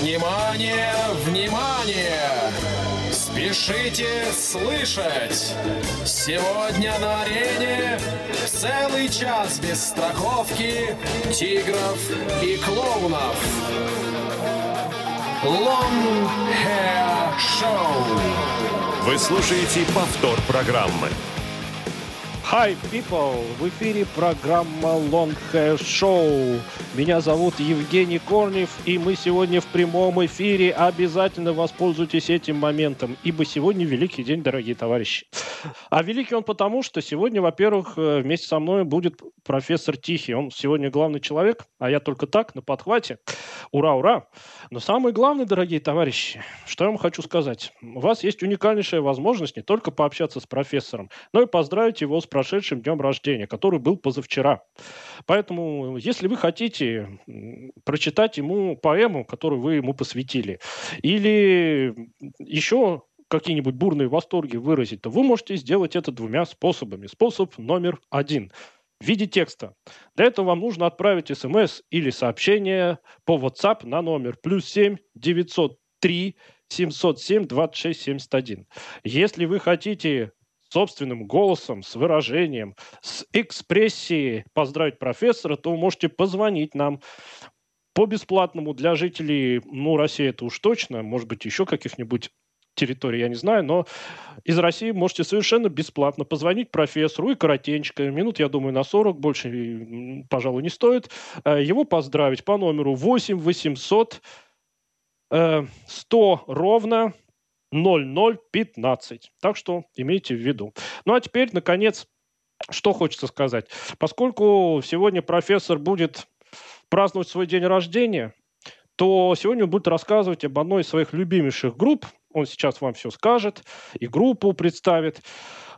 Внимание, внимание! Спешите слышать! Сегодня на арене целый час без страховки тигров и клоунов. Long Hair Show. Вы слушаете повтор программы. Hi, people! В эфире программа Long Hair Show. Меня зовут Евгений Корнев, и мы сегодня в прямом эфире. Обязательно воспользуйтесь этим моментом, ибо сегодня великий день, дорогие товарищи. А великий он потому, что сегодня, во-первых, э, вместе со мной будет профессор Тихий. Он сегодня главный человек, а я только так, на подхвате. Ура, ура! Но самое главное, дорогие товарищи, что я вам хочу сказать. У вас есть уникальнейшая возможность не только пообщаться с профессором, но и поздравить его с прошедшим днем рождения, который был позавчера. Поэтому, если вы хотите прочитать ему поэму, которую вы ему посвятили, или еще какие-нибудь бурные восторги выразить, то вы можете сделать это двумя способами. Способ номер один в виде текста. Для этого вам нужно отправить смс или сообщение по WhatsApp на номер плюс 7 903 707 26 71. Если вы хотите собственным голосом, с выражением, с экспрессией поздравить профессора, то вы можете позвонить нам по бесплатному для жителей, ну, России это уж точно, может быть, еще каких-нибудь территории, я не знаю, но из России можете совершенно бесплатно позвонить профессору и коротенько, минут, я думаю, на 40, больше, пожалуй, не стоит, э, его поздравить по номеру 8 800 100 ровно 0015. Так что имейте в виду. Ну а теперь, наконец, что хочется сказать. Поскольку сегодня профессор будет праздновать свой день рождения, то сегодня он будет рассказывать об одной из своих любимейших групп, он сейчас вам все скажет, и группу представит.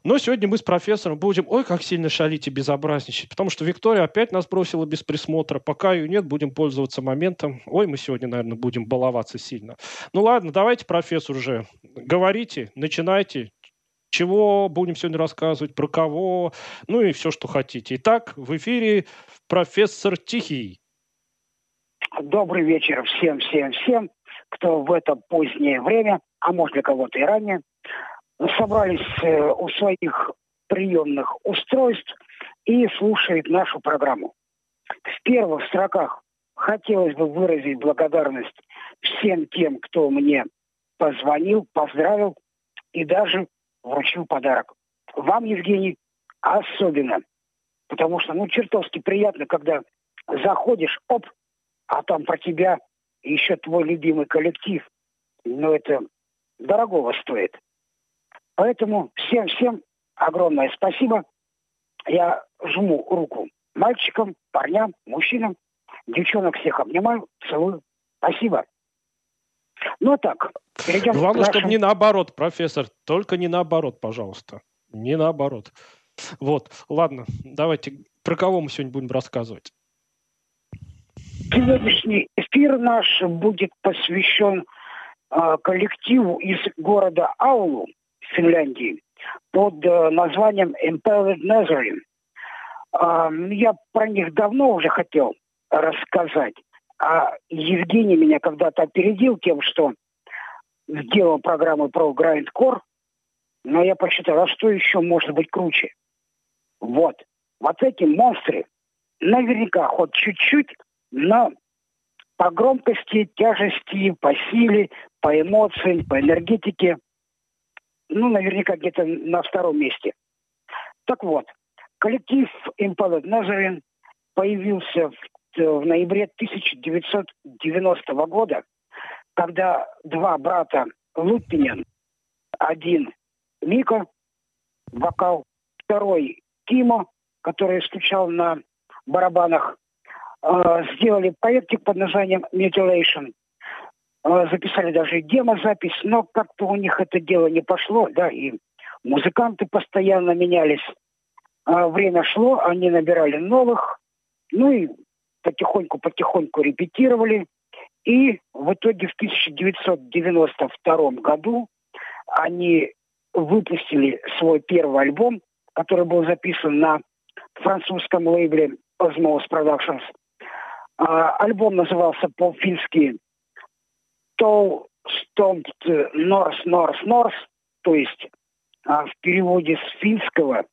Но сегодня мы с профессором будем, ой, как сильно шалить и безобразничать, потому что Виктория опять нас бросила без присмотра. Пока ее нет, будем пользоваться моментом. Ой, мы сегодня, наверное, будем баловаться сильно. Ну ладно, давайте, профессор, уже говорите, начинайте. Чего будем сегодня рассказывать, про кого, ну и все, что хотите. Итак, в эфире профессор Тихий. Добрый вечер всем, всем, всем, кто в это позднее время а может для кого-то и ранее, собрались э, у своих приемных устройств и слушают нашу программу. В первых строках хотелось бы выразить благодарность всем тем, кто мне позвонил, поздравил и даже вручил подарок. Вам, Евгений, особенно. Потому что, ну, чертовски приятно, когда заходишь, оп, а там про тебя еще твой любимый коллектив. Ну, это дорогого стоит. Поэтому всем-всем огромное спасибо. Я жму руку мальчикам, парням, мужчинам. Девчонок всех обнимаю, целую. Спасибо. Ну так, перейдем Главное, к нашим... чтобы не наоборот, профессор. Только не наоборот, пожалуйста. Не наоборот. Вот, ладно, давайте, про кого мы сегодня будем рассказывать? Сегодняшний эфир наш будет посвящен коллективу из города Аулу, Финляндии, под э, названием Empowered Nazarene. А, я про них давно уже хотел рассказать. А Евгений меня когда-то опередил тем, что сделал программу про Grindcore, но я посчитал, а что еще может быть круче? Вот. Вот эти монстры наверняка хоть чуть-чуть, но по громкости, тяжести, по силе, по эмоциям, по энергетике. Ну, наверняка где-то на втором месте. Так вот, коллектив Impaled Nazarene появился в, в ноябре 1990 года, когда два брата Лупинин, один Мика, вокал, второй Тимо, который стучал на барабанах, сделали проектик под названием Mutilation. Э, записали даже демозапись, но как-то у них это дело не пошло, да, и музыканты постоянно менялись. А время шло, они набирали новых, ну и потихоньку-потихоньку репетировали. И в итоге в 1992 году они выпустили свой первый альбом, который был записан на французском лейбле Osmos Productions. А, альбом назывался по-фински стол стомпт норс норс норс, то есть а в переводе с финского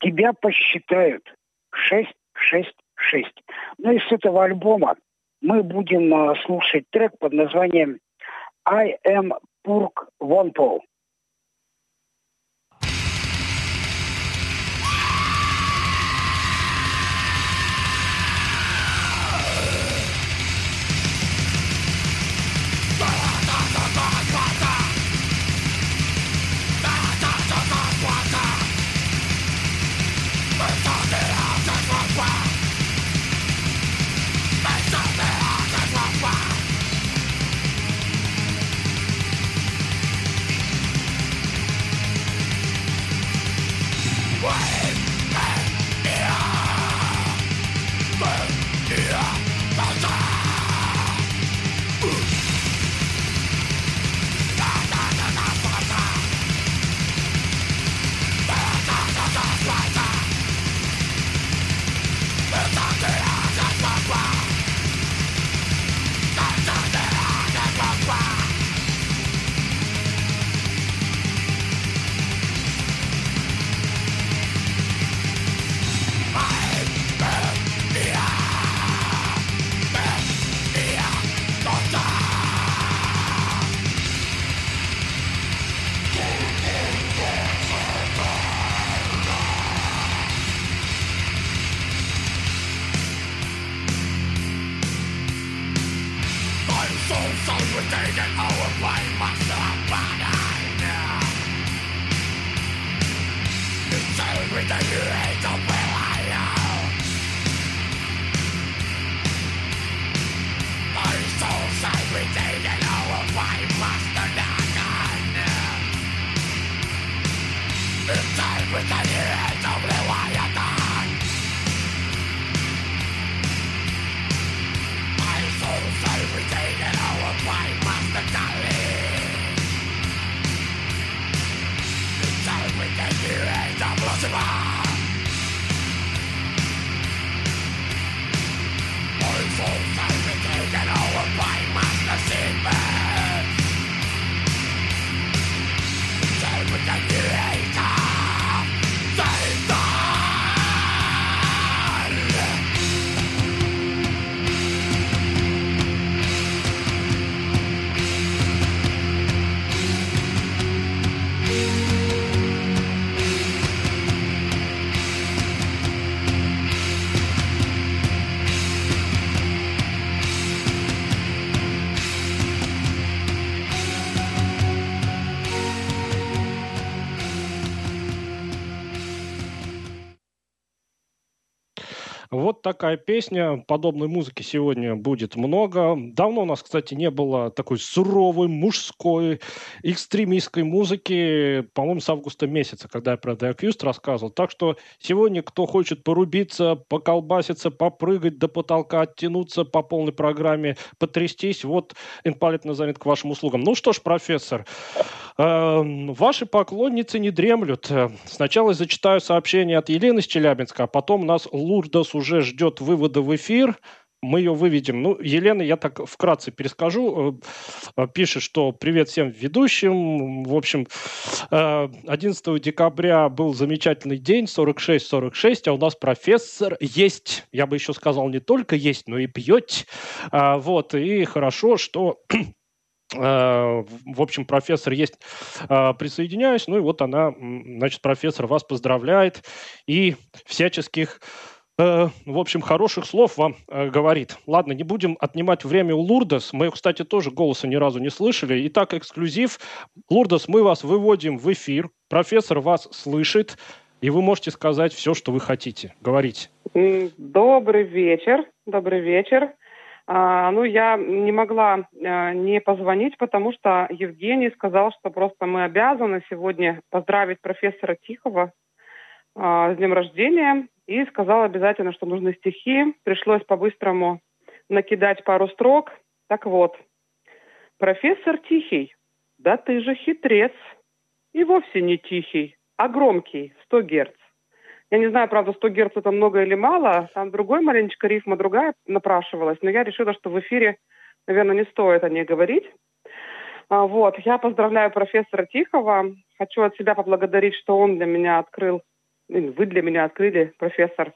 тебя посчитают 666. Ну и с этого альбома мы будем а, слушать трек под названием I am Purk Такая песня. Подобной музыки сегодня будет много. Давно у нас, кстати, не было такой суровой, мужской, экстремистской музыки, по-моему, с августа месяца, когда я про The Accused рассказывал. Так что сегодня, кто хочет порубиться, поколбаситься, попрыгать до потолка, оттянуться по полной программе, потрястись, вот Инпалит Назарит к вашим услугам. Ну что ж, профессор, э, ваши поклонницы не дремлют. Сначала зачитаю сообщение от Елены из Челябинска, а потом нас Лурдос уже ждет вывода в эфир мы ее выведем. Ну, Елена, я так вкратце перескажу, э, пишет, что привет всем ведущим. В общем, 11 э, декабря был замечательный день, 46-46, а у нас профессор есть, я бы еще сказал, не только есть, но и пьет. А, вот, и хорошо, что э, в общем, профессор есть, присоединяюсь. Ну и вот она, значит, профессор вас поздравляет и всяческих Э, в общем, хороших слов вам э, говорит. Ладно, не будем отнимать время у Лурдос. Мы, кстати, тоже голоса ни разу не слышали. Итак, эксклюзив. Лурдос, мы вас выводим в эфир. Профессор вас слышит, и вы можете сказать все, что вы хотите. Говорите. Добрый вечер. Добрый вечер. А, ну, я не могла а, не позвонить, потому что Евгений сказал, что просто мы обязаны сегодня поздравить профессора Тихова а, с днем рождения и сказал обязательно, что нужны стихи. Пришлось по-быстрому накидать пару строк. Так вот, профессор Тихий, да ты же хитрец. И вовсе не тихий, а громкий, 100 герц. Я не знаю, правда, 100 герц это много или мало. Там другой маленечко рифма другая напрашивалась, но я решила, что в эфире наверное, не стоит о ней говорить. А, вот, я поздравляю профессора Тихова. Хочу от себя поблагодарить, что он для меня открыл, вы для меня открыли, профессор,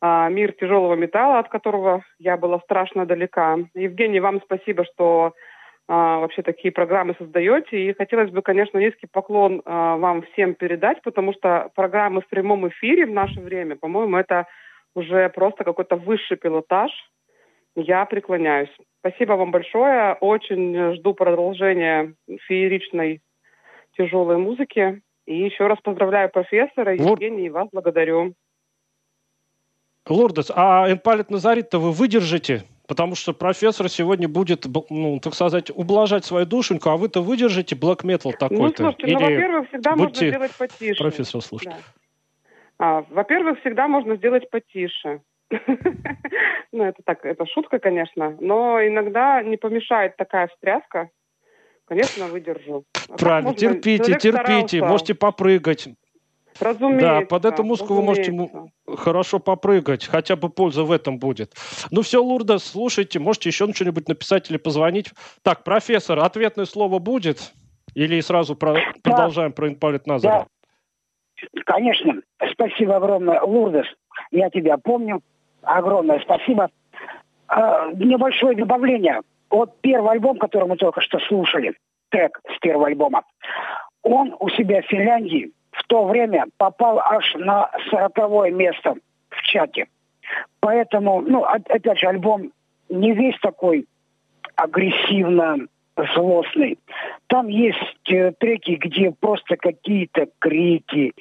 а, мир тяжелого металла, от которого я была страшно далека. Евгений, вам спасибо, что а, вообще такие программы создаете. И хотелось бы, конечно, низкий поклон а, вам всем передать, потому что программы в прямом эфире в наше время, по-моему, это уже просто какой-то высший пилотаж. Я преклоняюсь. Спасибо вам большое. Очень жду продолжения фееричной тяжелой музыки. И еще раз поздравляю профессора Евгений и вас благодарю. Лордес, а Энпалит Назарит-то вы выдержите? Потому что профессор сегодня будет, ну, так сказать, ублажать свою душеньку, а вы-то выдержите блэк метал ну, такой-то? Ну, слушайте, Или ну, во-первых, всегда можно сделать потише. Профессор, слушать. Да. А, во-первых, всегда можно сделать потише. ну, это так, это шутка, конечно, но иногда не помешает такая встряска. Конечно, выдержу. А Правильно, терпите, терпите, старался. можете попрыгать. Разумеется. Да, под эту музыку вы можете хорошо попрыгать, хотя бы польза в этом будет. Ну все, Лурда, слушайте, можете еще что-нибудь написать или позвонить. Так, профессор, ответное слово будет? Или сразу про... да. продолжаем про инпалит Назаров? Да. Конечно. Спасибо огромное, Лурдес. Я тебя помню. Огромное спасибо. А, небольшое добавление. Вот первый альбом, который мы только что слушали, трек с первого альбома, он у себя в Финляндии в то время попал аж на сороковое место в чате. Поэтому, ну, опять же, альбом не весь такой агрессивно злостный. Там есть э, треки, где просто какие-то крики,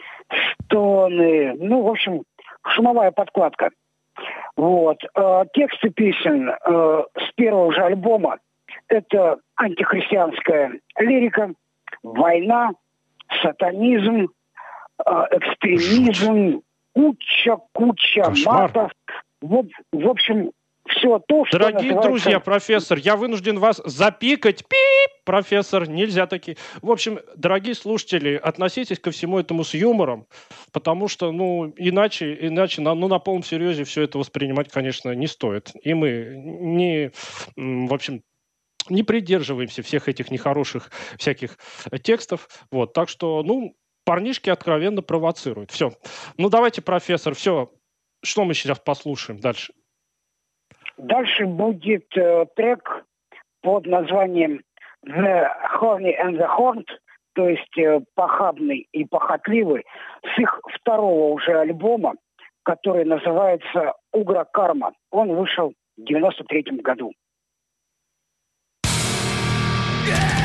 стоны, ну, в общем, шумовая подкладка. Вот. Э, тексты песен э, с первого же альбома это антихристианская лирика, война, сатанизм, э, экстремизм, куча-куча матов. В, в общем, все то, что Дорогие называется... друзья, профессор, я вынужден вас запикать. Пип, профессор, нельзя такие. В общем, дорогие слушатели, относитесь ко всему этому с юмором, потому что, ну, иначе, иначе на, ну, на полном серьезе все это воспринимать, конечно, не стоит. И мы не, в общем, не придерживаемся всех этих нехороших всяких текстов. Вот, так что, ну, парнишки откровенно провоцируют. Все. Ну, давайте, профессор, все. Что мы сейчас послушаем дальше? Дальше будет э, трек под названием The Horny and the Horned, то есть э, похабный и похотливый, с их второго уже альбома, который называется «Угра Карма». Он вышел в 93 году. Holy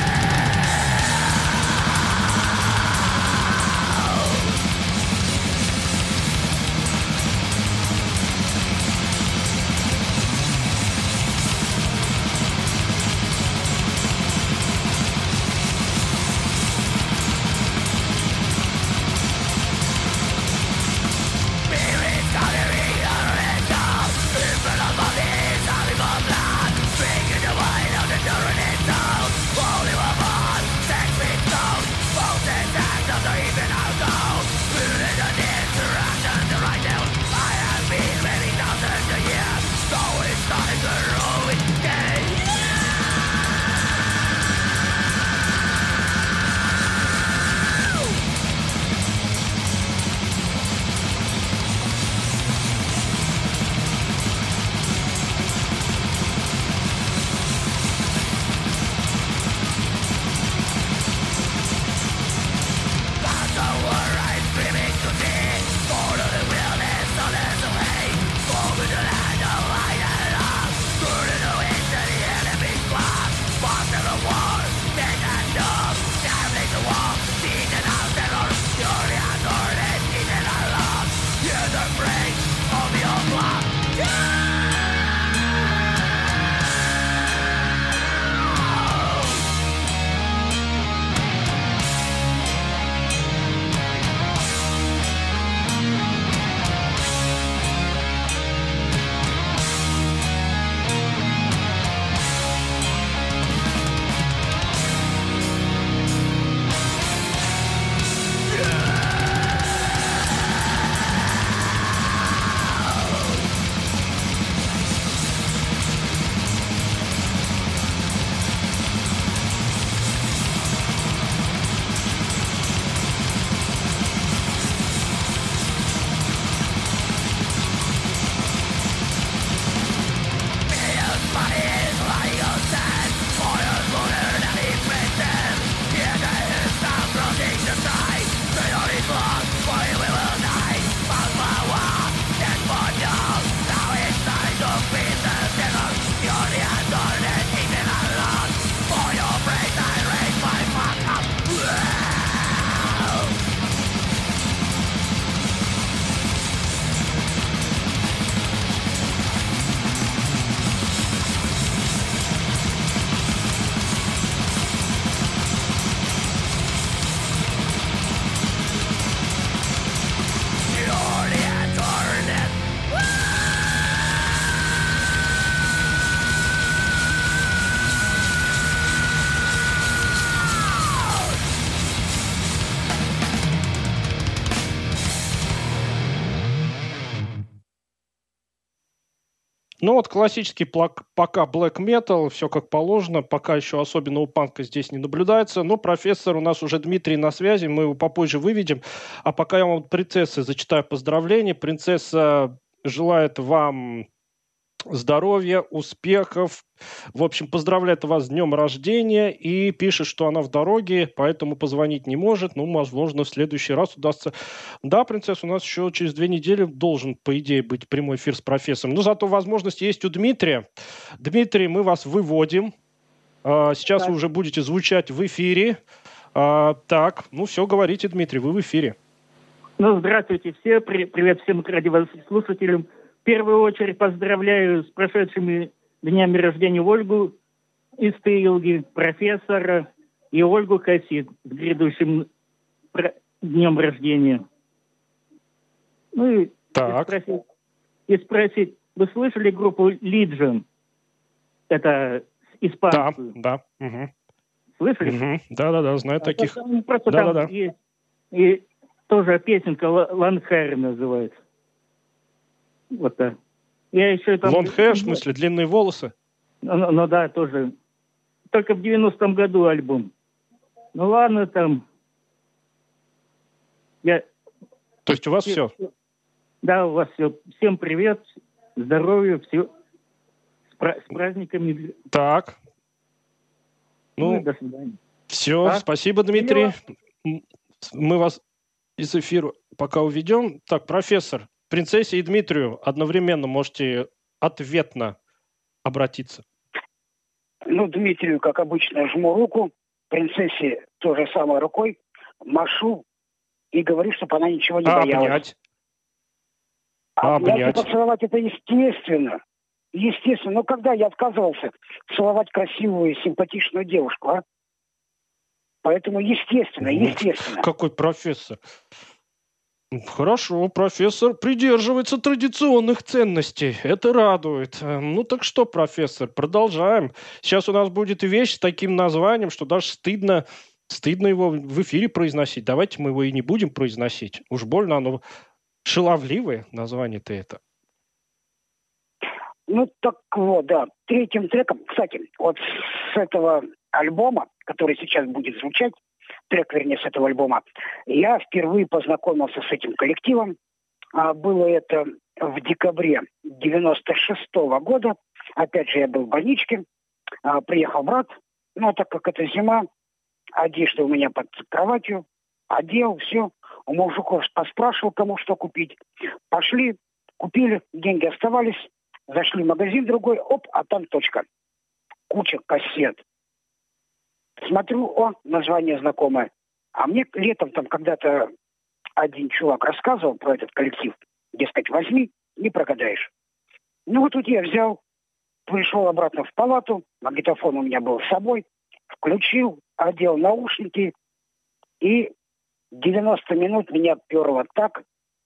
Ну вот классический плак, пока black metal, все как положено, пока еще особенного панка здесь не наблюдается. Но профессор у нас уже Дмитрий на связи, мы его попозже выведем. А пока я вам принцессы зачитаю поздравления. Принцесса желает вам здоровья, успехов. В общем, поздравляет вас с днем рождения и пишет, что она в дороге, поэтому позвонить не может. Ну, возможно, в следующий раз удастся. Да, принцесса, у нас еще через две недели должен, по идее, быть прямой эфир с профессором. Но зато возможность есть у Дмитрия. Дмитрий, мы вас выводим. А, сейчас так. вы уже будете звучать в эфире. А, так, ну все, говорите, Дмитрий, вы в эфире. Ну, здравствуйте все. Привет всем радиослушателям. В первую очередь поздравляю с прошедшими днями рождения Ольгу из Тылги, профессора и Ольгу Кассит с грядущим днем рождения. Ну и, так. и, спросить, и спросить, вы слышали группу Legion? Это испанскую. Да, да. Угу. Слышали? Угу. Да, да, да, знаю а таких. Просто да, там да, да. есть и тоже песенка Ланхайр называется. Вот так. Я еще там... Long hair, в смысле, длинные волосы? Ну, ну, ну да, тоже. Только в 90-м году альбом. Ну ладно, там... Я... То есть у вас все? Да, у вас все. Всем привет, здоровья, все. С, пра- с праздниками. Так. Ну, ну до свидания. Все, а? спасибо, Дмитрий. Мы вас из эфира пока уведем. Так, профессор, принцессе и Дмитрию одновременно можете ответно обратиться. Ну, Дмитрию, как обычно, жму руку, принцессе тоже самой рукой, машу и говорю, чтобы она ничего не а боялась. Обнять. А обнять и поцеловать это естественно. Естественно. Но когда я отказывался целовать красивую, симпатичную девушку, а? Поэтому естественно, естественно. Какой профессор. Хорошо, профессор придерживается традиционных ценностей. Это радует. Эм, ну так что, профессор, продолжаем. Сейчас у нас будет вещь с таким названием, что даже стыдно, стыдно его в эфире произносить. Давайте мы его и не будем произносить. Уж больно оно шаловливое название-то это. Ну так вот, да. Третьим треком, кстати, вот с этого альбома, который сейчас будет звучать, трек, вернее, с этого альбома, я впервые познакомился с этим коллективом. А, было это в декабре 96 -го года. Опять же, я был в больничке. А, приехал брат. Ну, так как это зима, одежда у меня под кроватью. Одел, все. У мужиков поспрашивал, кому что купить. Пошли, купили, деньги оставались. Зашли в магазин другой, оп, а там точка. Куча кассет, Смотрю, о, название знакомое. А мне летом там когда-то один чувак рассказывал про этот коллектив. Дескать, возьми, не прогадаешь. Ну вот тут я взял, пришел обратно в палату, магнитофон у меня был с собой, включил, одел наушники, и 90 минут меня перло так,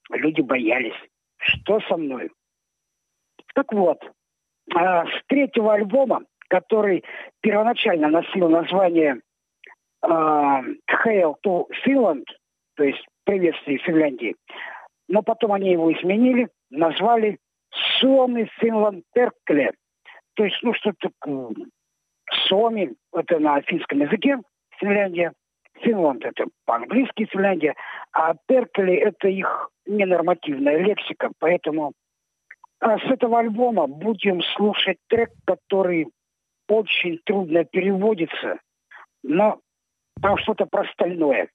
люди боялись. Что со мной? Так вот, а, с третьего альбома который первоначально носил название э, Hail to Finland, то есть приветствие Финляндии, но потом они его изменили, назвали Suomi Finland Terkle, то есть, ну, что-то Suomi, это на финском языке, Финляндия, Финланд это по-английски Финляндия, а Перкели это их ненормативная лексика, поэтому а с этого альбома будем слушать трек, который очень трудно переводится, но там что-то про стальное.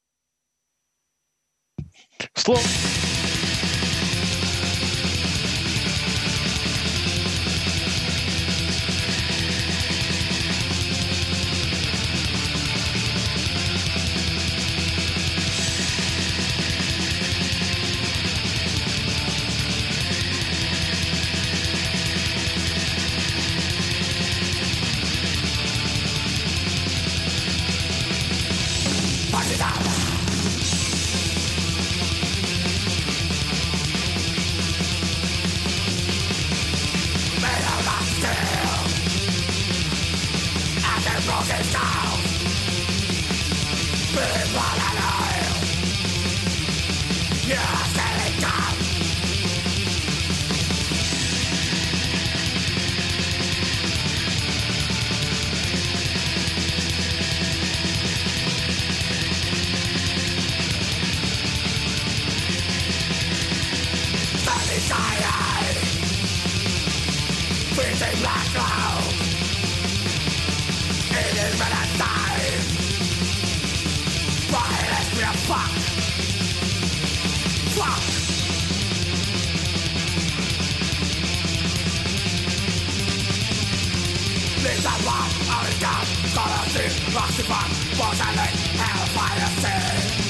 Слово. Isänmaa on ikään kalasin, laksivan, posainen, hellfire sea.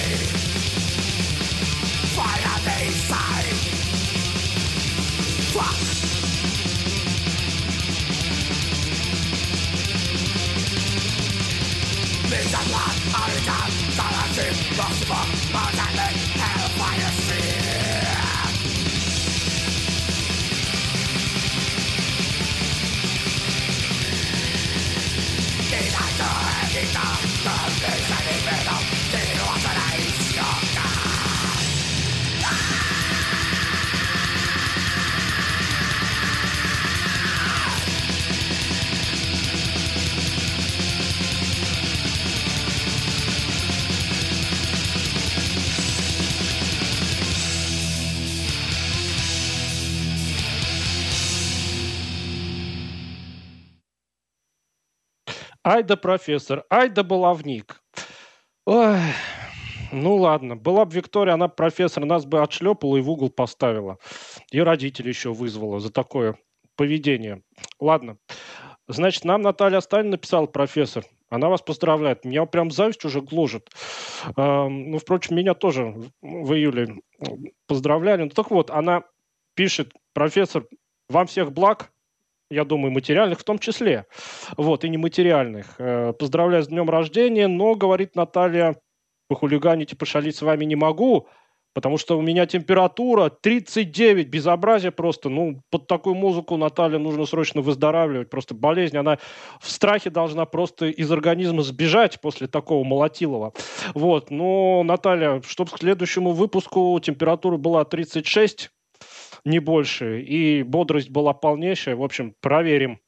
Witam, znalazłem was, was, was, Ай да профессор, ай да баловник. Ой, ну ладно, была бы Виктория, она профессор, нас бы отшлепала и в угол поставила. И родители еще вызвала за такое поведение. Ладно. Значит, нам Наталья Сталин написала, профессор. Она вас поздравляет. Меня прям зависть уже гложет. Ну, впрочем, меня тоже в июле поздравляли. Ну, так вот, она пишет, профессор, вам всех благ, я думаю, материальных в том числе, вот, и нематериальных. Э, поздравляю с днем рождения, но, говорит Наталья, похулиганить и пошалить с вами не могу, потому что у меня температура 39, безобразие просто. Ну, под такую музыку Наталья нужно срочно выздоравливать. Просто болезнь, она в страхе должна просто из организма сбежать после такого молотилова. Вот, но, Наталья, чтобы к следующему выпуску температура была 36, не больше. И бодрость была полнейшая. В общем, проверим.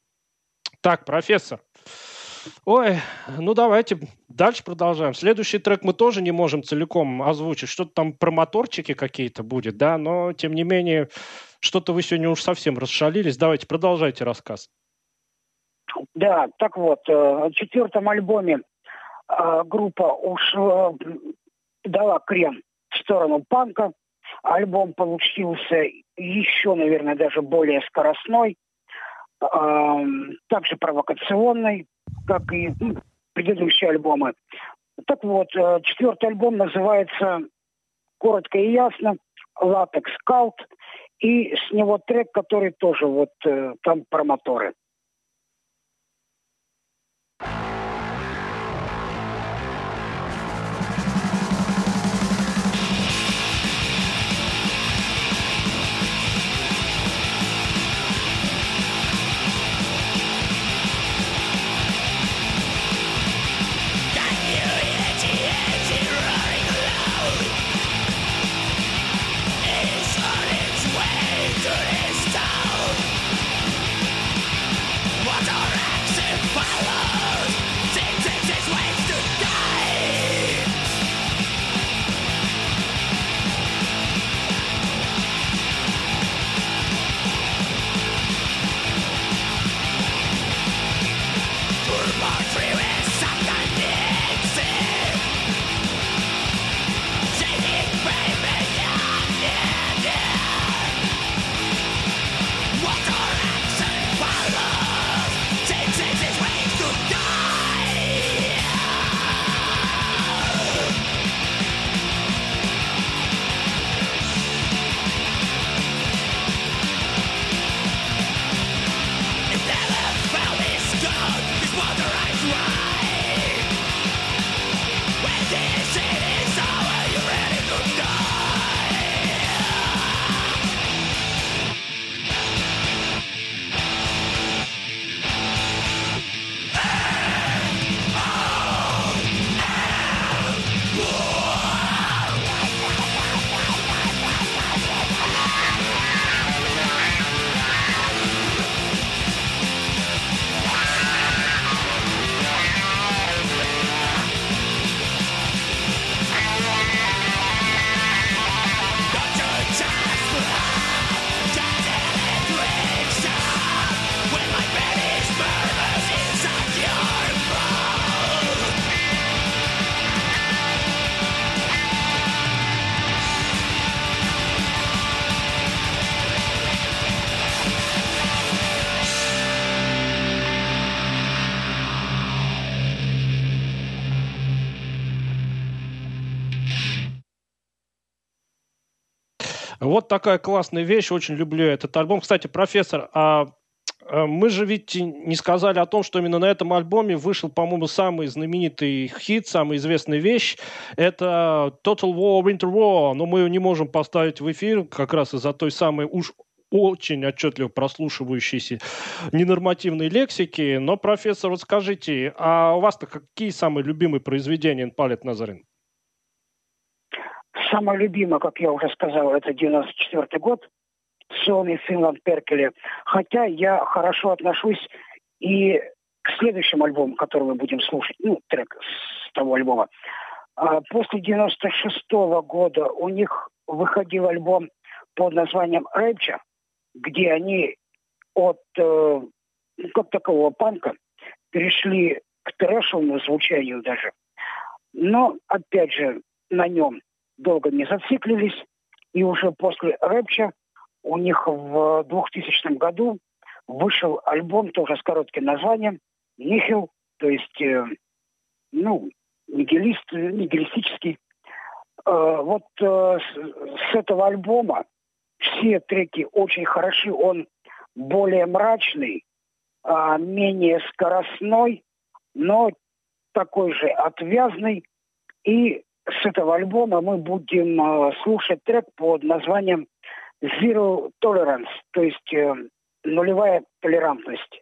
Так, профессор. Ой, ну давайте дальше продолжаем. Следующий трек мы тоже не можем целиком озвучить. Что-то там про моторчики какие-то будет, да, но тем не менее, что-то вы сегодня уж совсем расшалились. Давайте, продолжайте рассказ. Да, так вот, э, в четвертом альбоме э, группа уж э, дала крем в сторону панка. Альбом получился еще, наверное, даже более скоростной, также провокационный, как и ну, предыдущие альбомы. Так вот, э, четвертый альбом называется коротко и ясно «Латекс Каут», и с него трек, который тоже вот э, там про моторы. Вот такая классная вещь, очень люблю этот альбом. Кстати, профессор, а Э, мы же ведь не сказали о том, что именно на этом альбоме вышел, по-моему, самый знаменитый хит, самая известная вещь. Это Total War Winter War, но мы ее не можем поставить в эфир как раз из-за той самой уж очень отчетливо прослушивающейся ненормативной лексики. Но, профессор, вот скажите, а у вас-то какие самые любимые произведения Палет Назарин? Самое любимое, как я уже сказал, это 94 год. Suomи, Финланд, Перкеле. Хотя я хорошо отношусь и к следующему альбому, который мы будем слушать, ну, трек с того альбома. А после 96 -го года у них выходил альбом под названием «Рэпча», где они от э, ну, как такового панка перешли к трэшевому звучанию даже. Но, опять же, на нем долго не зациклились, и уже после «Рэпча» у них в 2000 году вышел альбом тоже с коротким названием «Нихил», то есть, э, ну, нигилист, нигилистический. Э, вот э, с, с этого альбома все треки очень хороши. Он более мрачный, э, менее скоростной, но такой же отвязный. И с этого альбома мы будем э, слушать трек под названием zero tolerance, то есть э, нулевая толерантность.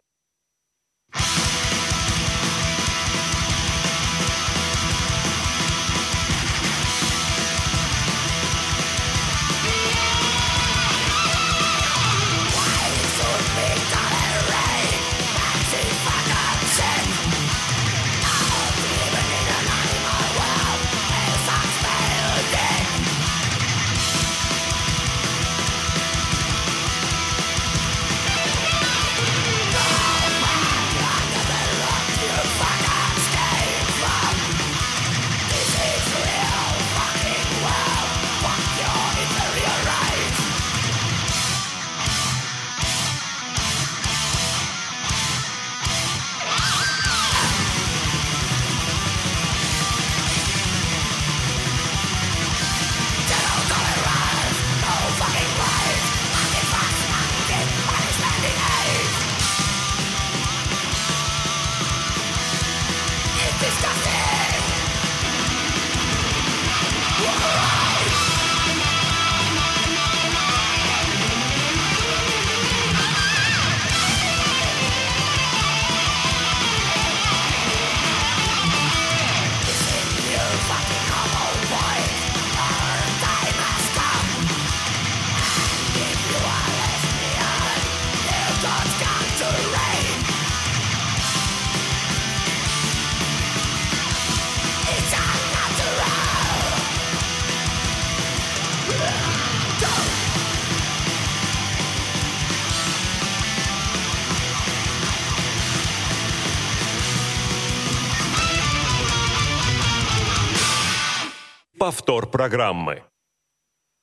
Повтор программы.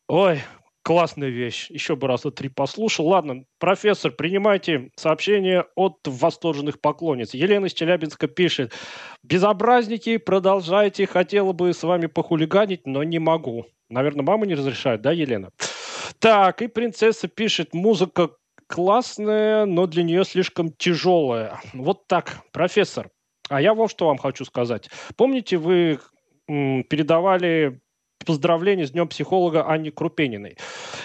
Ой, классная вещь. Еще бы раза три послушал. Ладно, профессор, принимайте сообщение от восторженных поклонниц. Елена из Челябинска пишет. Безобразники, продолжайте. Хотела бы с вами похулиганить, но не могу. Наверное, мама не разрешает, да, Елена? Так, и принцесса пишет. Музыка классная, но для нее слишком тяжелая. Вот так, профессор. А я вот что вам хочу сказать. Помните, вы передавали поздравления с Днем психолога Анне Крупениной.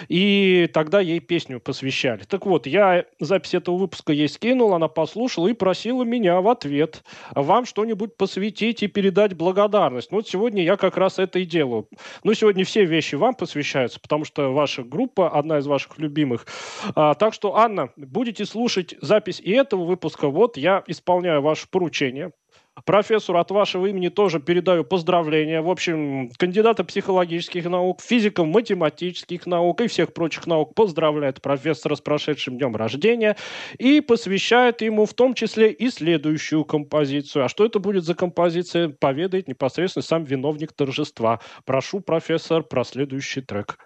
И тогда ей песню посвящали. Так вот, я запись этого выпуска ей скинул, она послушала и просила меня в ответ вам что-нибудь посвятить и передать благодарность. Ну, вот сегодня я как раз это и делаю. Ну, сегодня все вещи вам посвящаются, потому что ваша группа одна из ваших любимых. А, так что, Анна, будете слушать запись и этого выпуска. Вот я исполняю ваше поручение Профессору от вашего имени тоже передаю поздравления. В общем, кандидата психологических наук, физиков математических наук и всех прочих наук поздравляет профессора с прошедшим днем рождения и посвящает ему в том числе и следующую композицию. А что это будет за композиция, поведает непосредственно сам виновник торжества. Прошу, профессор, про следующий трек.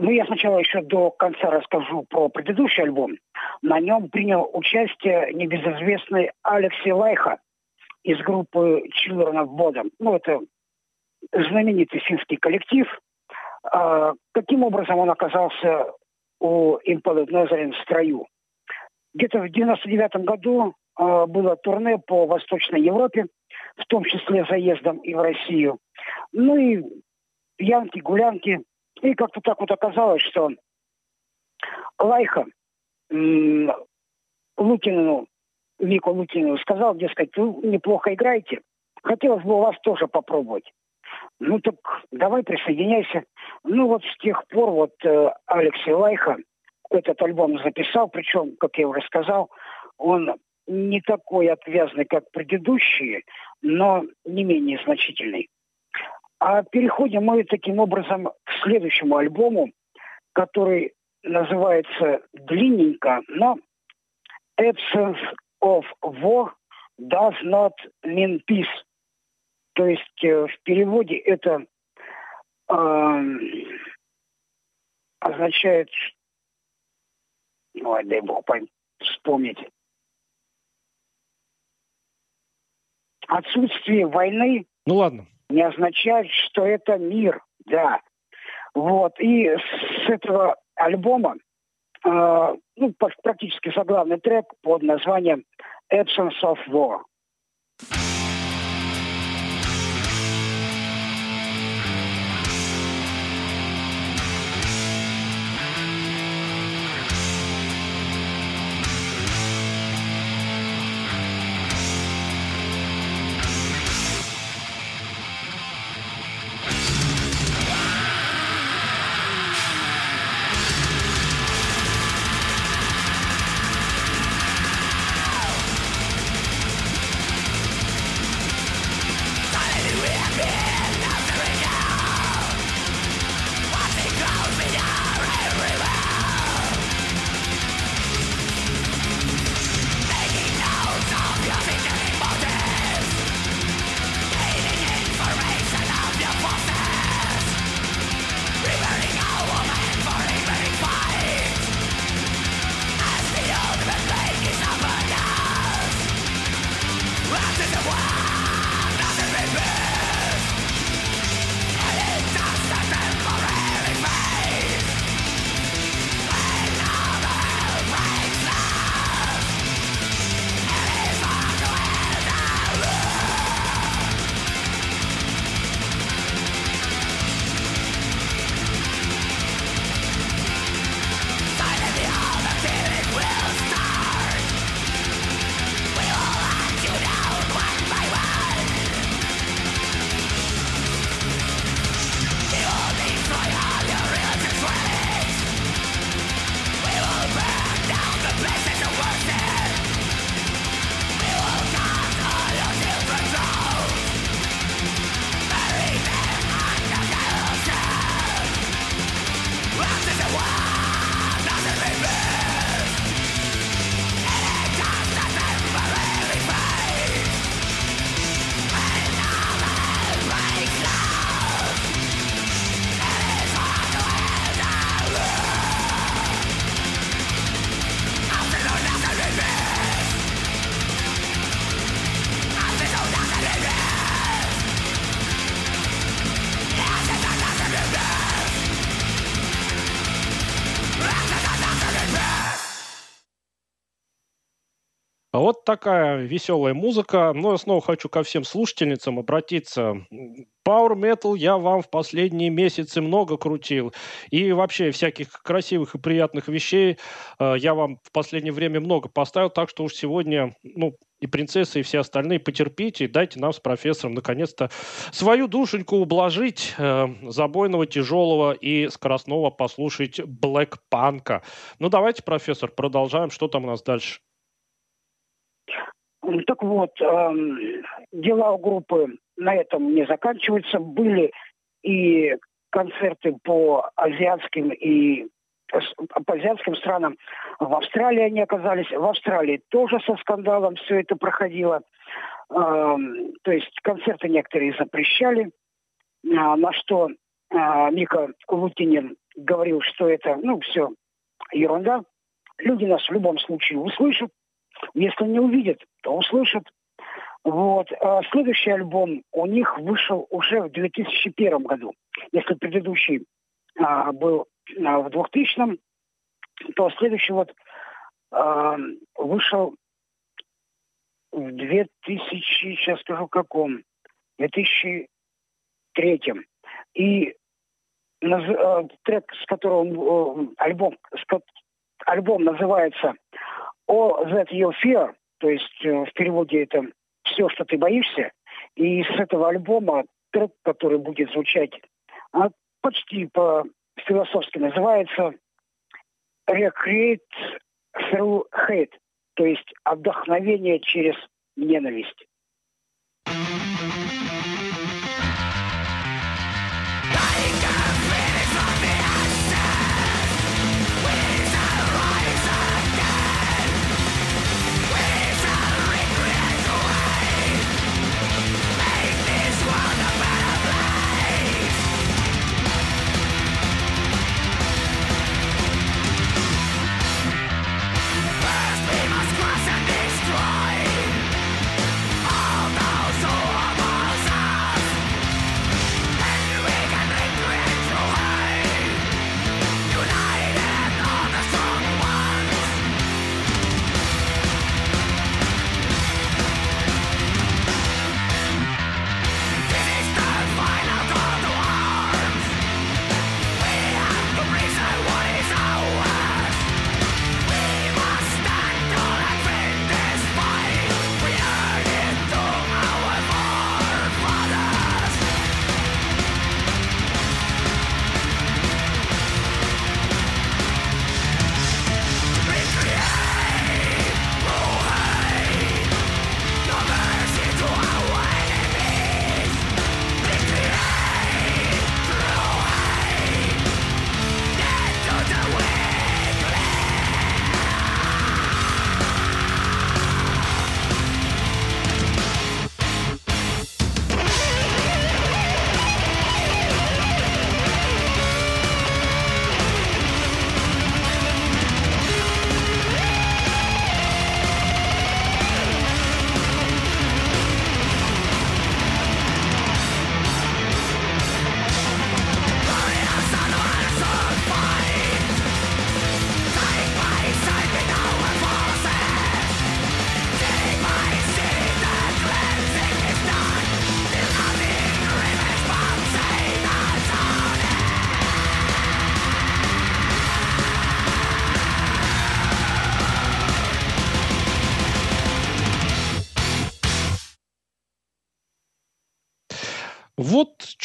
Ну, я сначала еще до конца расскажу про предыдущий альбом. На нем принял участие небезызвестный Алексей Лайха из группы Children of Bodom. Ну, это знаменитый финский коллектив. А, каким образом он оказался у Impaled Nazarene в строю? Где-то в 99 году а, было турне по Восточной Европе, в том числе заездом и в Россию. Ну и пьянки, гулянки. И как-то так вот оказалось, что Лайха Лукину, Вику Лукину сказал, дескать, вы неплохо играете, хотелось бы у вас тоже попробовать. Ну так давай присоединяйся. Ну вот с тех пор вот э, Алексей Лайха этот альбом записал, причем, как я уже сказал, он не такой отвязный, как предыдущие, но не менее значительный. А переходим мы таким образом к следующему альбому, который называется длинненько, но Absence of War does not mean peace. То есть э, в переводе это э, означает, ой, дай бог вспомнить, отсутствие войны ну, ладно. не означает, что это мир, да. Вот, и с этого альбома, э, ну, практически заглавный трек под названием «Absence of War». Вот такая веселая музыка. Но я снова хочу ко всем слушательницам обратиться. Power Metal я вам в последние месяцы много крутил. И вообще всяких красивых и приятных вещей э, я вам в последнее время много поставил. Так что уж сегодня, ну, и принцессы, и все остальные, потерпите и дайте нам с профессором наконец-то свою душеньку ублажить, э, забойного, тяжелого и скоростного послушать Блэк Панка. Ну, давайте, профессор, продолжаем. Что там у нас дальше? Так вот, эм, дела у группы на этом не заканчиваются. Были и концерты по азиатским и по азиатским странам. В Австралии они оказались. В Австралии тоже со скандалом все это проходило. Эм, то есть концерты некоторые запрещали, а, на что а, Мика Лукинин говорил, что это, ну, все ерунда. Люди нас в любом случае услышат, если не увидят, то услышат. Вот. А следующий альбом у них вышел уже в 2001 году. Если предыдущий а, был а, в 2000-м, то следующий вот а, вышел в 2000, сейчас скажу каком, 2003. И э, трек, с которого э, альбом, альбом называется All That You Fear, то есть э, в переводе это «Все, что ты боишься», и с этого альбома трек, который будет звучать а, почти по-философски называется «Recreate through hate», то есть отдохновение через ненависть.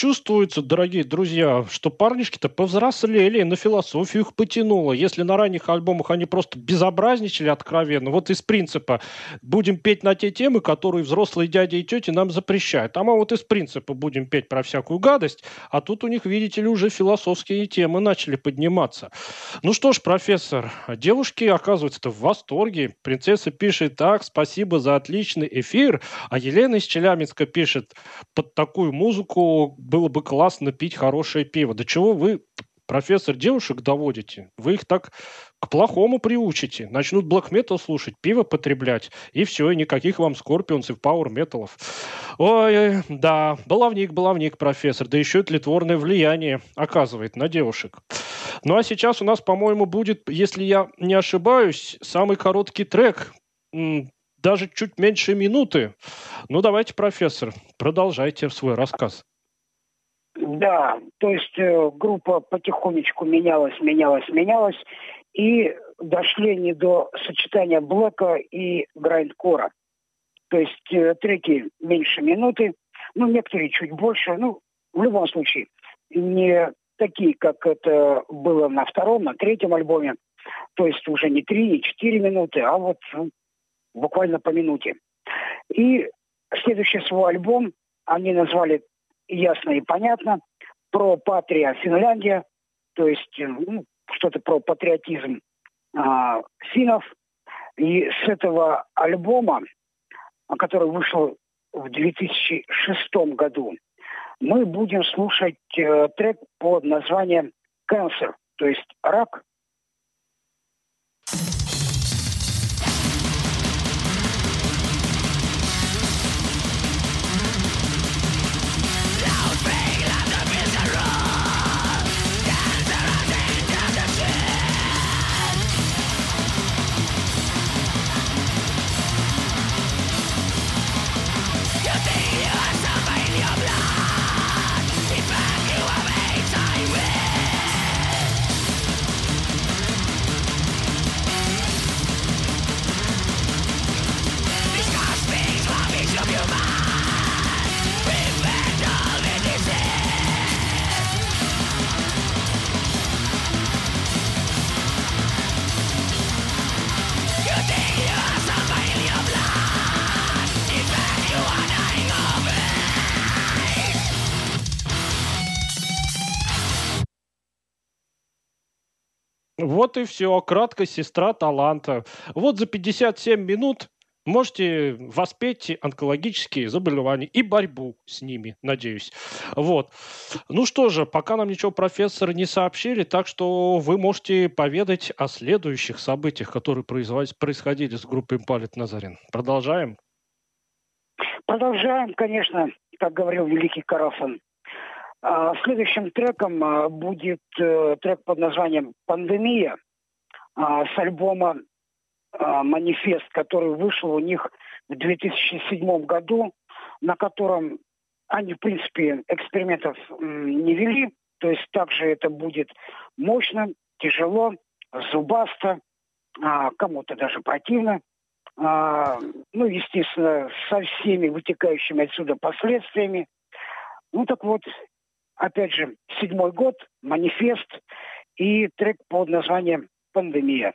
Чувствуется, дорогие друзья, что парнишки-то повзрослели, на философию их потянуло. Если на ранних альбомах они просто безобразничали откровенно, вот из принципа будем петь на те темы, которые взрослые дяди и тети нам запрещают. А мы вот из принципа будем петь про всякую гадость, а тут у них, видите ли, уже философские темы начали подниматься. Ну что ж, профессор, девушки, оказывается-то в восторге. Принцесса пишет так, спасибо за отличный эфир, а Елена из Челябинска пишет, под такую музыку было бы классно пить хорошее пиво. До чего вы, профессор, девушек доводите? Вы их так к плохому приучите. Начнут блэк метал слушать, пиво потреблять, и все, и никаких вам скорпионс и пауэр металов. Ой, да, баловник, баловник, профессор, да еще и тлетворное влияние оказывает на девушек. Ну а сейчас у нас, по-моему, будет, если я не ошибаюсь, самый короткий трек даже чуть меньше минуты. Ну, давайте, профессор, продолжайте свой рассказ. Да, то есть э, группа потихонечку менялась, менялась, менялась, и дошли не до сочетания блэка и грайндкора. То есть э, треки меньше минуты, ну, некоторые чуть больше, ну, в любом случае, не такие, как это было на втором, на третьем альбоме. То есть уже не три, не четыре минуты, а вот ну, буквально по минуте. И следующий свой альбом они назвали «Ясно и понятно» про патрия Финляндия, то есть э, ну, что-то про патриотизм а, финнов. И с этого альбома, который вышел в 2006 году, мы будем слушать э, трек под названием «Cancer», то есть «Рак», Вот и все. Краткость сестра таланта. Вот за 57 минут можете воспеть онкологические заболевания и борьбу с ними, надеюсь. Вот. Ну что же, пока нам ничего профессор не сообщили, так что вы можете поведать о следующих событиях, которые происходили с группой Палет Назарин. Продолжаем? Продолжаем, конечно, как говорил великий Карафан. А, следующим треком а, будет э, трек под названием «Пандемия» а, с альбома «Манифест», который вышел у них в 2007 году, на котором они, в принципе, экспериментов не вели. То есть также это будет мощно, тяжело, зубасто, кому-то даже противно. Ну, естественно, со всеми вытекающими отсюда последствиями. Ну так вот, опять же, седьмой год, манифест и трек под названием «Пандемия».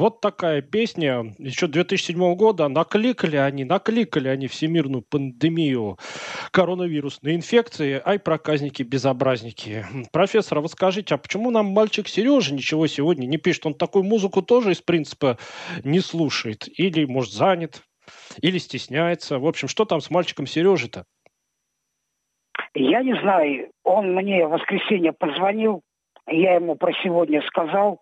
Вот такая песня еще 2007 года. Накликали они, накликали они всемирную пандемию коронавирусной инфекции. Ай, проказники, безобразники. Профессор, а вот скажите, а почему нам мальчик Сережа ничего сегодня не пишет? Он такую музыку тоже из принципа не слушает. Или, может, занят, или стесняется. В общем, что там с мальчиком Сережей-то? Я не знаю. Он мне в воскресенье позвонил. Я ему про сегодня сказал.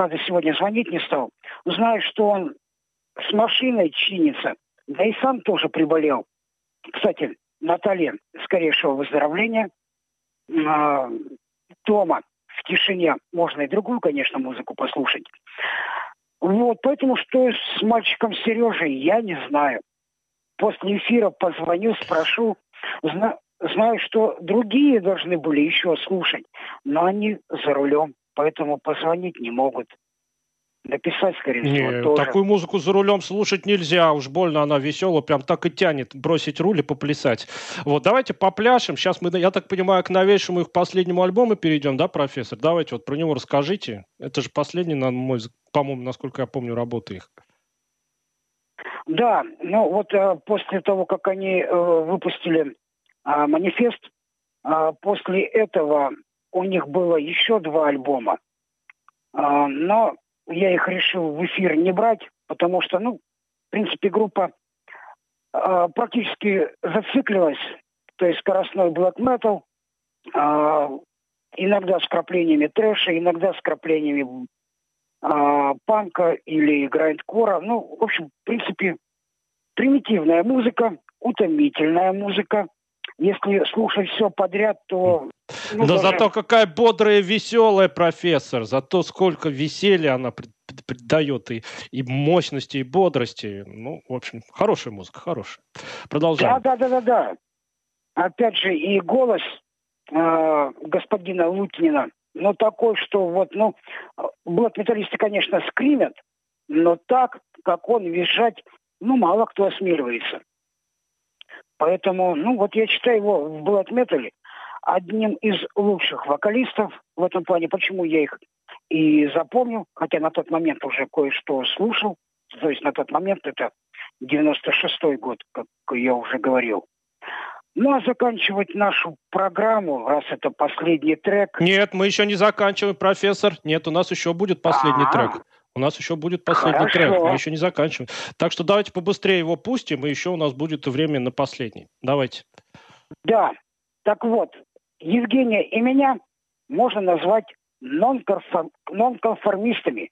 Правда, сегодня звонить не стал. Знаю, что он с машиной чинится. Да и сам тоже приболел. Кстати, Наталья, скорейшего выздоровления. А, дома, в тишине, можно и другую, конечно, музыку послушать. Вот, поэтому что с мальчиком Сережей, я не знаю. После эфира позвоню, спрошу. Зна знаю, что другие должны были еще слушать, но они за рулем поэтому позвонить не могут. Написать, скорее не, всего, тоже. Такую музыку за рулем слушать нельзя, уж больно она веселая, прям так и тянет бросить руль и поплясать. Вот, давайте попляшем. Сейчас мы, я так понимаю, к новейшему их последнему альбому перейдем, да, профессор? Давайте вот про него расскажите. Это же последний, на мой, по-моему, насколько я помню, работа их. Да, ну вот э, после того, как они э, выпустили э, манифест, э, после этого у них было еще два альбома, а, но я их решил в эфир не брать, потому что, ну, в принципе, группа а, практически зациклилась, то есть скоростной black metal, а, иногда с краплениями трэша, иногда с краплениями панка или грайндкора. Ну, в общем, в принципе, примитивная музыка, утомительная музыка, если слушать все подряд, то... Ну, да даже... зато какая бодрая, веселая профессор, зато сколько веселья она придает и, и мощности, и бодрости. Ну, в общем, хорошая музыка, хорошая. Продолжаем. Да, да, да, да, да. Опять же, и голос э, господина Лутнина, ну, такой, что вот, ну, блок-металлисты, конечно, скримят, но так, как он визжать, ну, мало кто осмеливается. Поэтому, ну, вот я считаю его в Black Metal одним из лучших вокалистов в этом плане. Почему я их и запомнил, хотя на тот момент уже кое-что слушал. То есть на тот момент это 96-й год, как я уже говорил. Ну, а заканчивать нашу программу, раз это последний трек... Нет, мы еще не заканчиваем, профессор. Нет, у нас еще будет последний А-а-а. трек. У нас еще будет последний Хорошо. трек, мы еще не заканчиваем. Так что давайте побыстрее его пустим, и еще у нас будет время на последний. Давайте. Да, так вот, Евгения и меня можно назвать нонконформистами.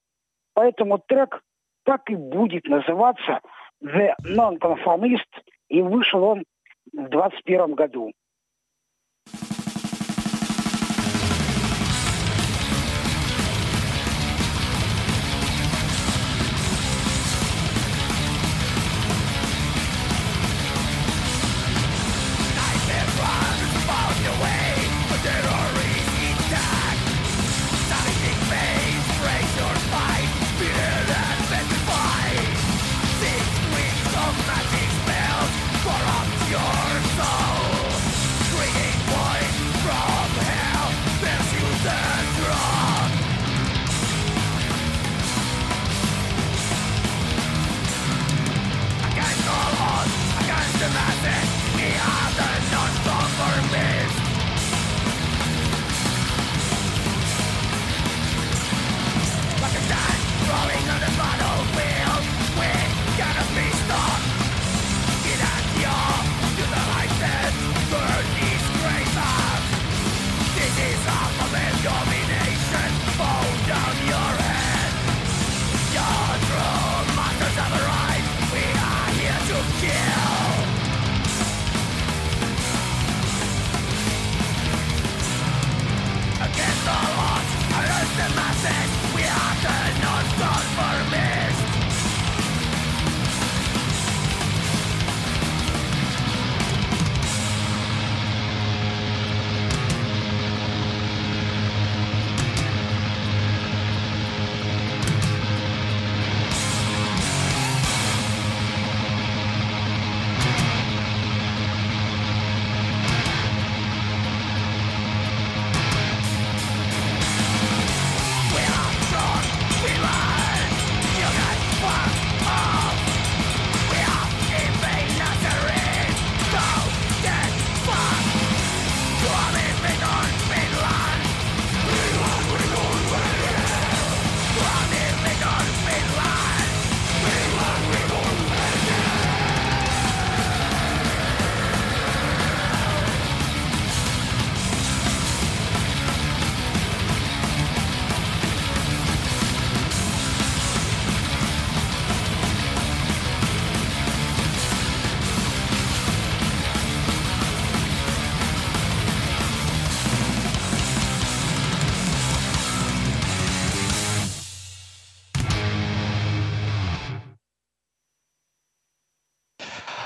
Поэтому трек так и будет называться The Nonconformist, и вышел он в 2021 году.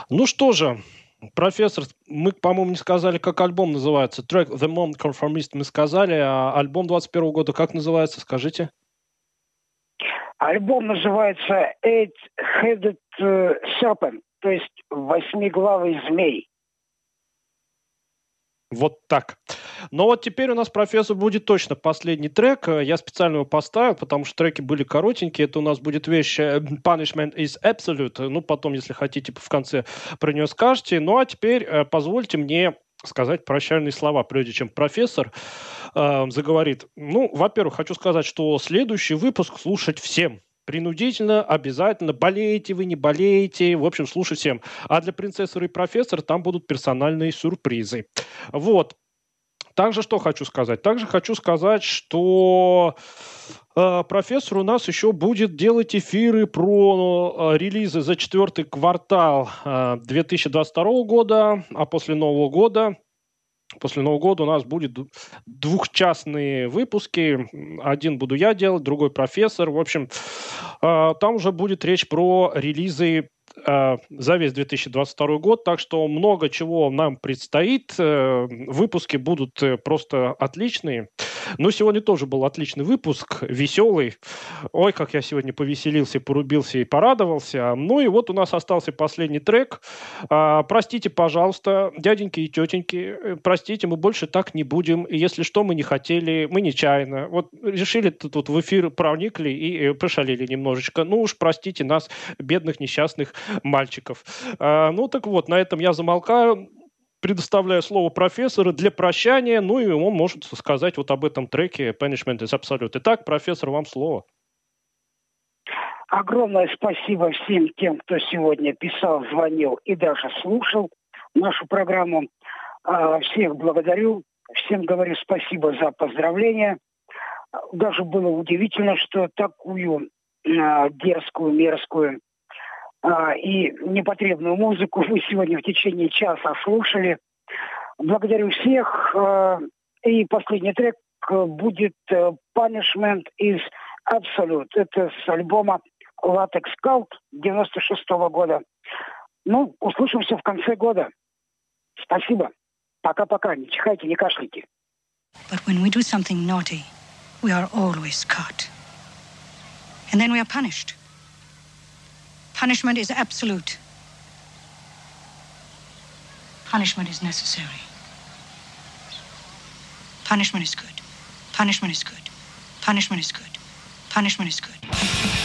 Ну что же, профессор, мы, по-моему, не сказали, как альбом называется. Трек The Mom Conformist мы сказали, а альбом 21 года как называется, скажите? Альбом называется Eight-Headed э, Serpent, то есть восьмиглавый змей. Вот так. Но вот теперь у нас, профессор, будет точно последний трек. Я специально его поставил, потому что треки были коротенькие. Это у нас будет вещь э, Punishment is Absolute. Ну, потом, если хотите, в конце про нее скажете. Ну, а теперь э, позвольте мне сказать прощальные слова, прежде чем профессор э, заговорит. Ну, во-первых, хочу сказать, что следующий выпуск слушать всем принудительно, обязательно, болеете вы, не болеете, в общем, слушай всем. А для принцессы и профессора там будут персональные сюрпризы. Вот. Также что хочу сказать? Также хочу сказать, что э, профессор у нас еще будет делать эфиры про э, релизы за четвертый квартал э, 2022 года, а после Нового года После Нового года у нас будет двухчастные выпуски. Один буду я делать, другой профессор. В общем, э, там уже будет речь про релизы за весь 2022 год, так что много чего нам предстоит. Э, выпуски будут э, просто отличные. Но сегодня тоже был отличный выпуск, веселый. Ой, как я сегодня повеселился, порубился и порадовался. Ну и вот у нас остался последний трек. А, простите, пожалуйста, дяденьки и тетеньки, простите, мы больше так не будем. Если что, мы не хотели, мы нечаянно. Вот решили тут в эфир проникли и пошалили немножечко. Ну уж простите нас, бедных несчастных мальчиков. А, ну так вот, на этом я замолкаю предоставляю слово профессору для прощания, ну и он может сказать вот об этом треке Punishment is Absolute. Итак, профессор, вам слово. Огромное спасибо всем тем, кто сегодня писал, звонил и даже слушал нашу программу. А, всех благодарю, всем говорю спасибо за поздравления. Даже было удивительно, что такую а, дерзкую, мерзкую и непотребную музыку вы сегодня в течение часа слушали. Благодарю всех. А, и последний трек будет э, Punishment is Absolute. Это с альбома Latex Cult 96 -го года. Ну, услышимся в конце года. Спасибо. Пока-пока. Не чихайте, не кашляйте. But when we do something naughty, we are always caught. And then we are punished. Punishment is absolute. Punishment is necessary. Punishment is good. Punishment is good. Punishment is good. Punishment is good.